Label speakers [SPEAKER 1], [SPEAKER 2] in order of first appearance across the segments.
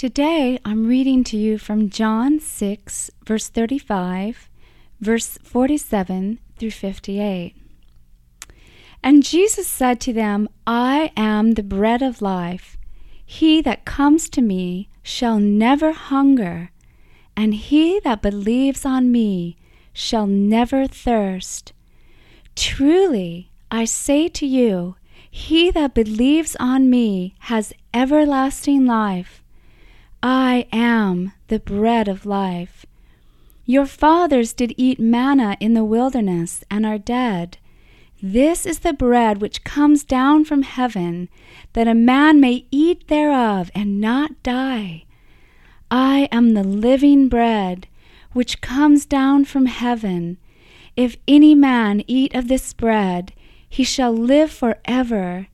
[SPEAKER 1] Today I'm reading to you from John 6, verse 35, verse 47 through 58. And Jesus said to them, I am the bread of life. He that comes to me shall never hunger, and he that believes on me shall never thirst. Truly, I say to you, he that believes on me has everlasting life. I am the bread of life. Your fathers did eat manna in the wilderness and are dead. This is the bread which comes down from heaven, that a man may eat thereof and not die. I am the living bread which comes down from heaven. If any man eat of this bread, he shall live for ever.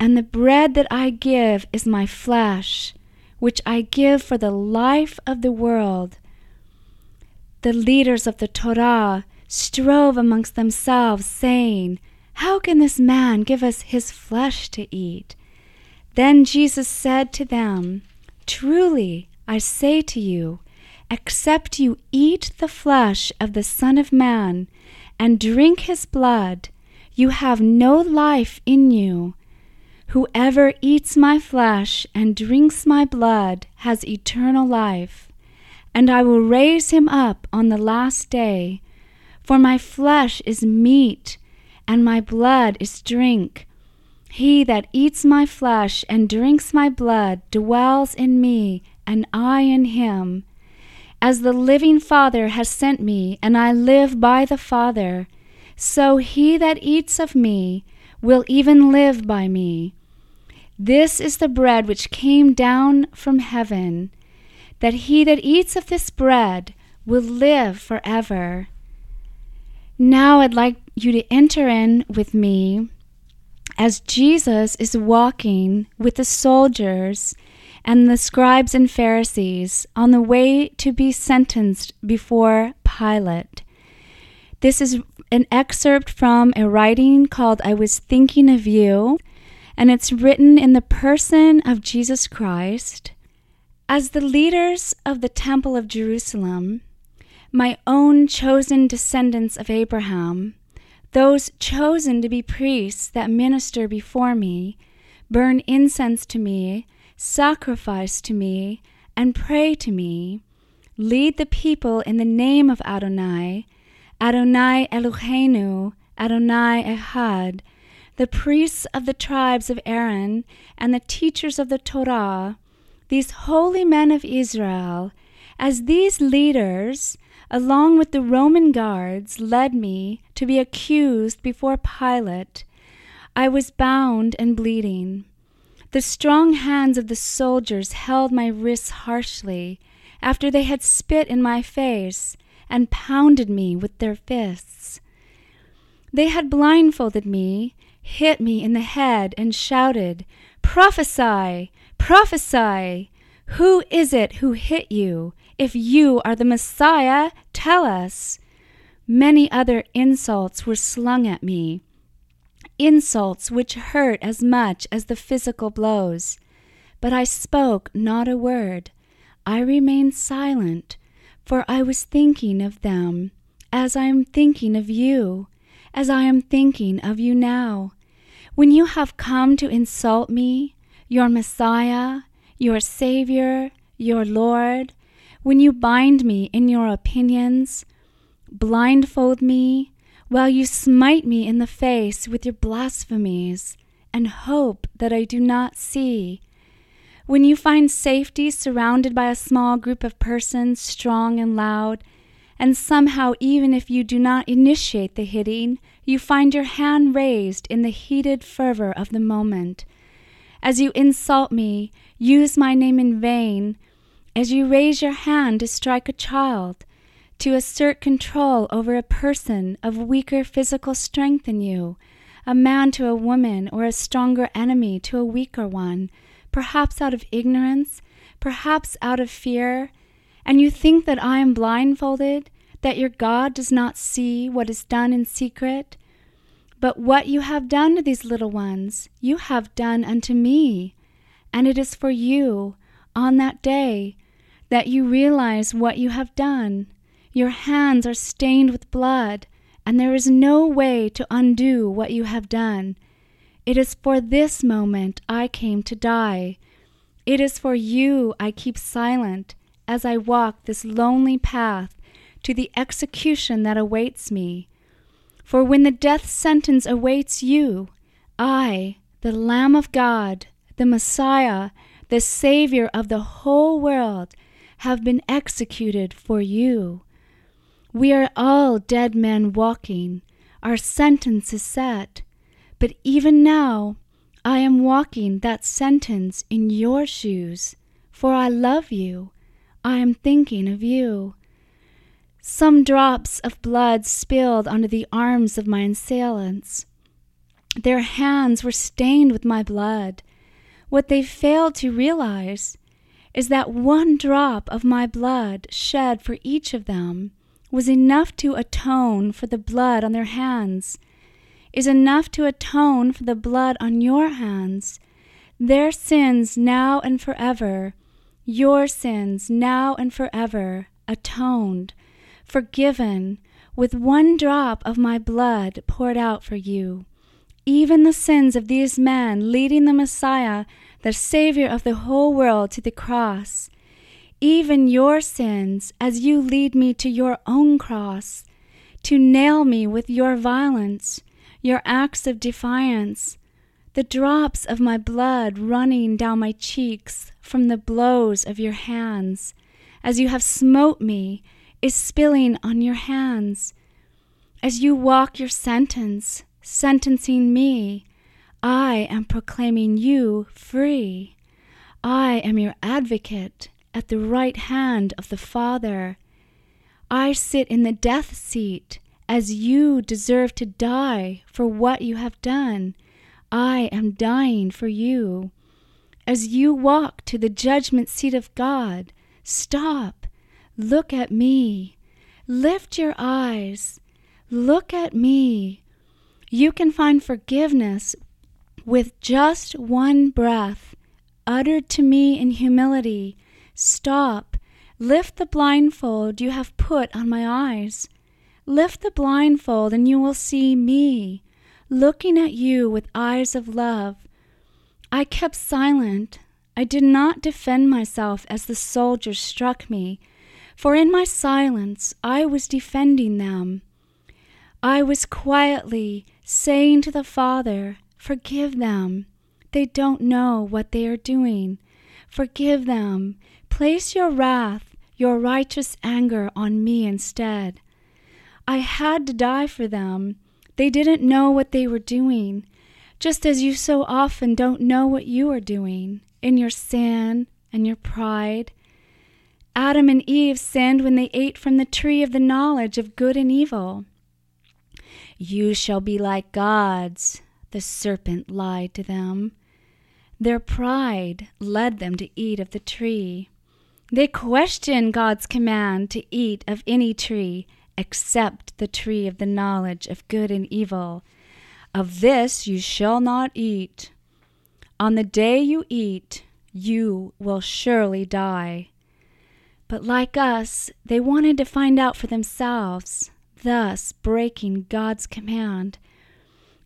[SPEAKER 1] And the bread that I give is my flesh, which I give for the life of the world. The leaders of the Torah strove amongst themselves, saying, How can this man give us his flesh to eat? Then Jesus said to them, Truly I say to you, except you eat the flesh of the Son of Man and drink his blood, you have no life in you. Whoever eats my flesh and drinks my blood has eternal life, and I will raise him up on the last day. For my flesh is meat, and my blood is drink. He that eats my flesh and drinks my blood dwells in me, and I in him. As the living Father has sent me, and I live by the Father, so he that eats of me will even live by me. This is the bread which came down from heaven, that he that eats of this bread will live forever. Now I'd like you to enter in with me as Jesus is walking with the soldiers and the scribes and Pharisees on the way to be sentenced before Pilate. This is an excerpt from a writing called I Was Thinking of You, and it's written in the person of Jesus Christ. As the leaders of the Temple of Jerusalem, my own chosen descendants of Abraham, those chosen to be priests that minister before me, burn incense to me, sacrifice to me, and pray to me, lead the people in the name of Adonai, Adonai Eloheinu, Adonai Ehad, the priests of the tribes of Aaron, and the teachers of the Torah, these holy men of Israel, as these leaders, along with the Roman guards, led me to be accused before Pilate, I was bound and bleeding. The strong hands of the soldiers held my wrists harshly after they had spit in my face and pounded me with their fists. They had blindfolded me, hit me in the head, and shouted, Prophesy! Prophesy! Who is it who hit you? If you are the Messiah, tell us. Many other insults were slung at me, insults which hurt as much as the physical blows. But I spoke not a word. I remained silent for I was thinking of them as I am thinking of you, as I am thinking of you now. When you have come to insult me, your Messiah, your Savior, your Lord, when you bind me in your opinions, blindfold me, while you smite me in the face with your blasphemies, and hope that I do not see, when you find safety surrounded by a small group of persons, strong and loud, and somehow, even if you do not initiate the hitting, you find your hand raised in the heated fervor of the moment. As you insult me, use my name in vain, as you raise your hand to strike a child, to assert control over a person of weaker physical strength than you, a man to a woman, or a stronger enemy to a weaker one perhaps out of ignorance, perhaps out of fear, and you think that I am blindfolded, that your God does not see what is done in secret? But what you have done to these little ones, you have done unto me, and it is for you, on that day that you realize what you have done. Your hands are stained with blood, and there is no way to undo what you have done. It is for this moment I came to die. It is for you I keep silent as I walk this lonely path to the execution that awaits me. For when the death sentence awaits you, I, the Lamb of God, the Messiah, the Savior of the whole world, have been executed for you. We are all dead men walking. Our sentence is set. But even now, I am walking that sentence in your shoes, for I love you. I am thinking of you. Some drops of blood spilled onto the arms of my assailants. Their hands were stained with my blood. What they failed to realize is that one drop of my blood shed for each of them was enough to atone for the blood on their hands, is enough to atone for the blood on your hands, their sins now and forever, your sins now and forever, atoned, forgiven, with one drop of my blood poured out for you. Even the sins of these men leading the Messiah, the Savior of the whole world, to the cross, even your sins as you lead me to your own cross, to nail me with your violence, your acts of defiance, the drops of my blood running down my cheeks from the blows of your hands, as you have smote me, is spilling on your hands. As you walk your sentence, sentencing me, I am proclaiming you free. I am your advocate at the right hand of the Father. I sit in the death seat as you deserve to die for what you have done. I am dying for you. As you walk to the judgment seat of God, stop, look at me, lift your eyes, look at me. You can find forgiveness with just one breath uttered to me in humility. Stop, lift the blindfold you have put on my eyes. Lift the blindfold, and you will see me, looking at you with eyes of love. I kept silent. I did not defend myself as the soldiers struck me, for in my silence I was defending them. I was quietly saying to the Father, Forgive them. They don't know what they are doing. Forgive them. Place your wrath, your righteous anger on me instead. I had to die for them. They didn't know what they were doing, just as you so often don't know what you are doing in your sin and your pride. Adam and Eve sinned when they ate from the tree of the knowledge of good and evil. You shall be like gods, the serpent lied to them. Their pride led them to eat of the tree. They questioned God's command to eat of any tree except the tree of the knowledge of good and evil. Of this you shall not eat. On the day you eat, you will surely die. But like us, they wanted to find out for themselves thus breaking God's command.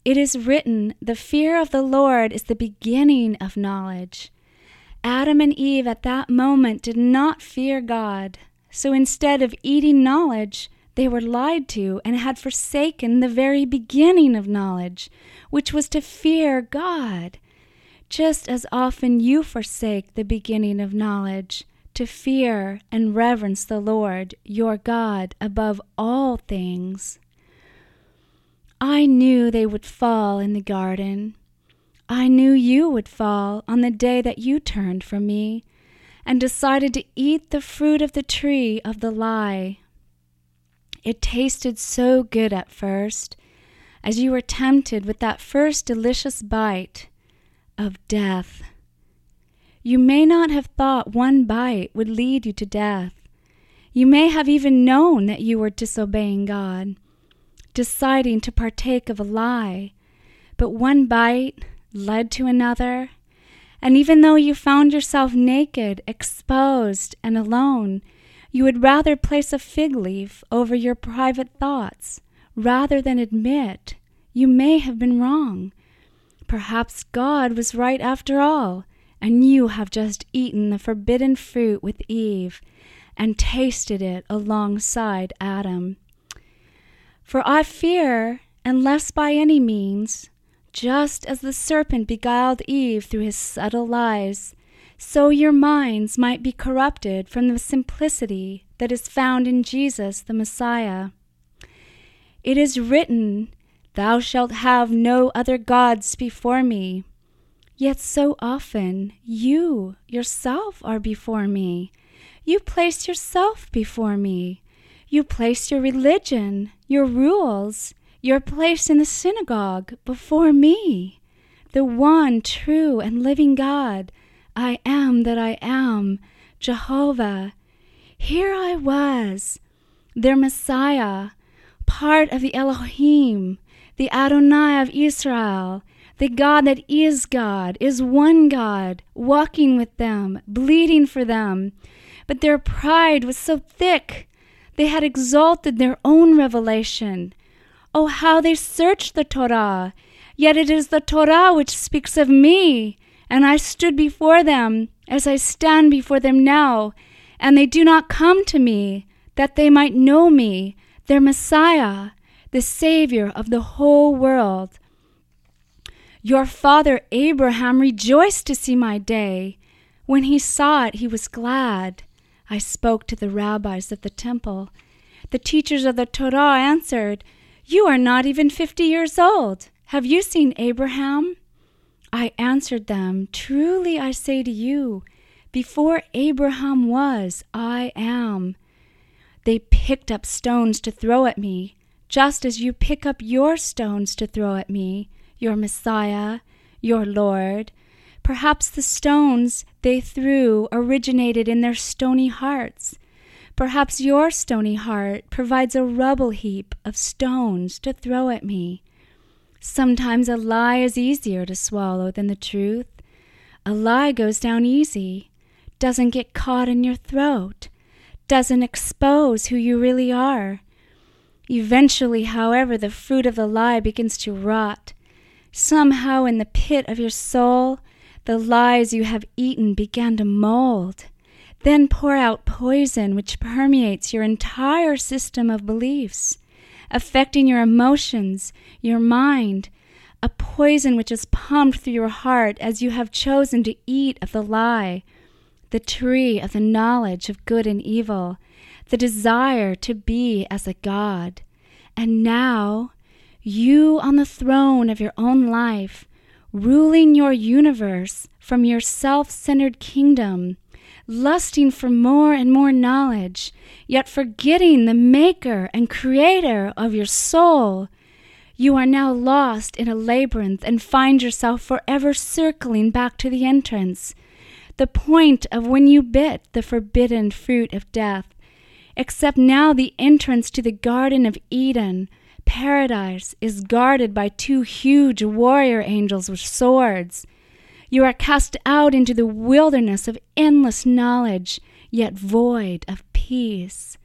[SPEAKER 1] It is written, The fear of the Lord is the beginning of knowledge. Adam and Eve at that moment did not fear God, so instead of eating knowledge, they were lied to and had forsaken the very beginning of knowledge, which was to fear God. Just as often you forsake the beginning of knowledge, to fear and reverence the Lord your God above all things. I knew they would fall in the garden. I knew you would fall on the day that you turned from me and decided to eat the fruit of the tree of the lie. It tasted so good at first, as you were tempted with that first delicious bite of death. You may not have thought one bite would lead you to death. You may have even known that you were disobeying God, deciding to partake of a lie, but one bite led to another, And even though you found yourself naked, exposed, and alone, you would rather place a fig leaf over your private thoughts rather than admit you may have been wrong. Perhaps God was right after all, and you have just eaten the forbidden fruit with Eve and tasted it alongside Adam. For I fear, unless by any means, just as the serpent beguiled Eve through his subtle lies, so your minds might be corrupted from the simplicity that is found in Jesus the Messiah. It is written, Thou shalt have no other gods before me. Yet so often you yourself are before me. You place yourself before me. You place your religion, your rules, your place in the synagogue before me. The one true and living God, I am that I am, Jehovah. Here I was, their Messiah, part of the Elohim, the Adonai of Israel, the God that is God, is one God, walking with them, bleeding for them. But their pride was so thick, they had exalted their own revelation. Oh, how they searched the Torah! Yet it is the Torah which speaks of me, and I stood before them as I stand before them now, and they do not come to me, that they might know me, their Messiah, the Savior of the whole world. Your father Abraham rejoiced to see my day. When he saw it, he was glad. I spoke to the rabbis of the temple. The teachers of the Torah answered, You are not even fifty years old. Have you seen Abraham? I answered them, Truly I say to you, before Abraham was, I am. They picked up stones to throw at me, just as you pick up your stones to throw at me, your Messiah, your Lord. Perhaps the stones they threw originated in their stony hearts. Perhaps your stony heart provides a rubble heap of stones to throw at me. Sometimes a lie is easier to swallow than the truth. A lie goes down easy, doesn't get caught in your throat, doesn't expose who you really are. Eventually, however, the fruit of the lie begins to rot. Somehow, in the pit of your soul, the lies you have eaten began to mold, then pour out poison which permeates your entire system of beliefs, affecting your emotions, your mind, a poison which is pumped through your heart as you have chosen to eat of the lie, the tree of the knowledge of good and evil, the desire to be as a God. And now, you on the throne of your own life, ruling your universe from your self centered kingdom, lusting for more and more knowledge, yet forgetting the maker and creator of your soul. You are now lost in a labyrinth and find yourself forever circling back to the entrance, the point of when you bit the forbidden fruit of death. Except now the entrance to the Garden of Eden Paradise is guarded by two huge warrior angels with swords. You are cast out into the wilderness of endless knowledge, yet void of peace.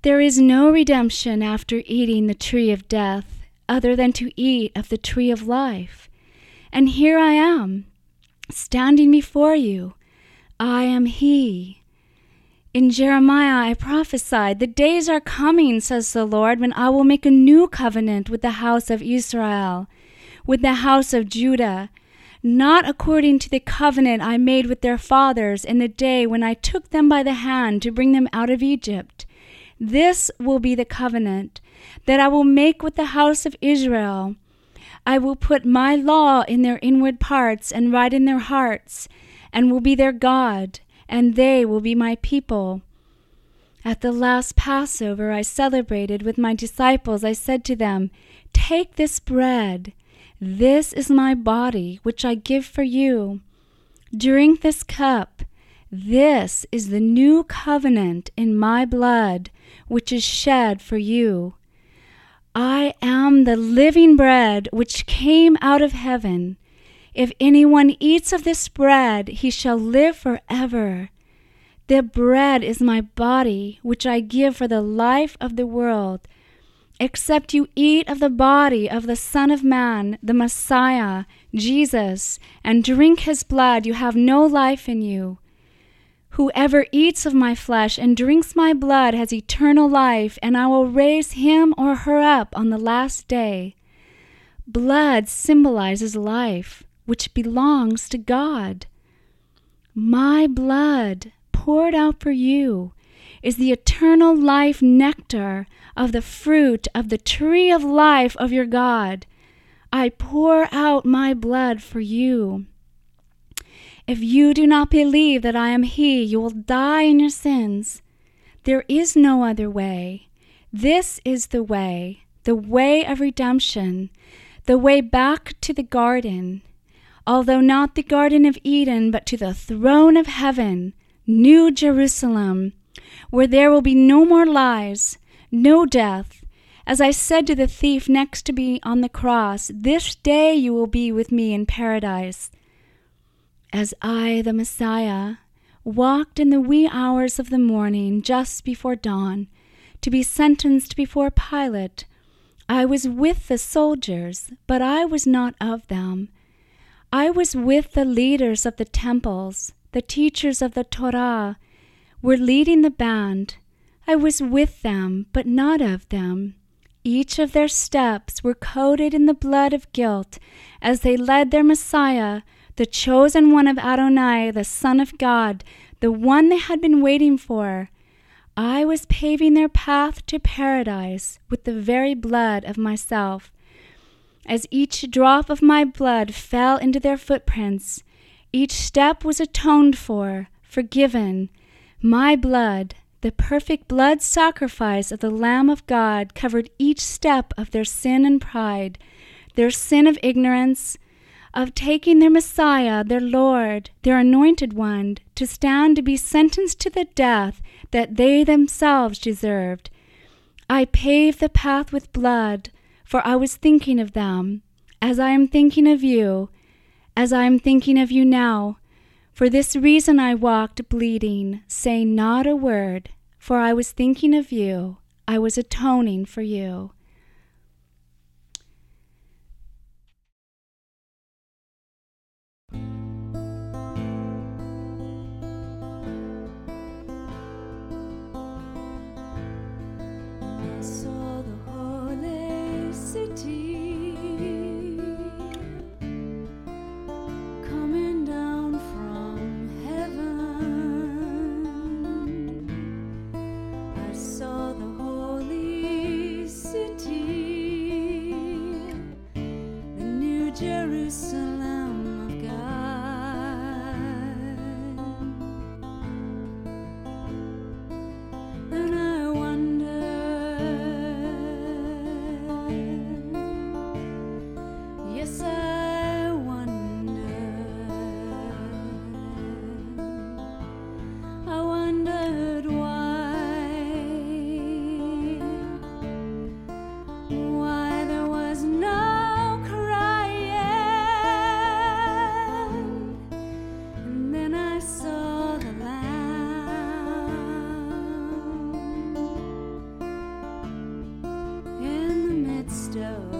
[SPEAKER 1] There is no redemption after eating the tree of death, other than to eat of the tree of life. And here I am, standing before you. I am He. In Jeremiah I prophesied, The days are coming, says the Lord, when I will make a new covenant with the house of Israel, with the house of Judah, not according to the covenant I made with their fathers in the day when I took them by the hand to bring them out of Egypt. This will be the covenant that I will make with the house of Israel. I will put my law in their inward parts and write in their hearts, and will be their God and they will be my people. At the last Passover I celebrated with my disciples, I said to them, Take this bread. This is my body, which I give for you. Drink this cup. This is the new covenant in my blood, which is shed for you. I am the living bread which came out of heaven. If anyone eats of this bread, he shall live forever. The bread is my body, which I give for the life of the world. Except you eat of the body of the Son of Man, the Messiah, Jesus, and drink his blood, you have no life in you. Whoever eats of my flesh and drinks my blood has eternal life, and I will raise him or her up on the last day. Blood symbolizes life, which belongs to God. My blood, poured out for you, is the eternal life nectar of the fruit of the tree of life of your God. I pour out my blood for you. If you do not believe that I am He, you will die in your sins. There is no other way. This is the way, the way of redemption, the way back to the garden, although not the Garden of Eden, but to the throne of heaven, New Jerusalem, where there will be no more lies, no death. As I said to the thief next to me on the cross, this day you will be with me in paradise. As I, the Messiah, walked in the wee hours of the morning just before dawn to be sentenced before Pilate, I was with the soldiers, but I was not of them. I was with the leaders of the temples, the teachers of the Torah, were leading the band. I was with them, but not of them. Each of their steps were coated in the blood of guilt as they led their Messiah the chosen one of Adonai, the Son of God, the one they had been waiting for. I was paving their path to paradise with the very blood of myself. As each drop of my blood fell into their footprints, each step was atoned for, forgiven. My blood, the perfect blood sacrifice of the Lamb of God, covered each step of their sin and pride, their sin of ignorance, of taking their Messiah, their Lord, their anointed one, to stand to be sentenced to the death that they themselves deserved. I paved the path with blood, for I was thinking of them, as I am thinking of you, as I am thinking of you now. For this reason I walked bleeding, saying not a word, for I was thinking of you, I was atoning for you.
[SPEAKER 2] Jerusalem. window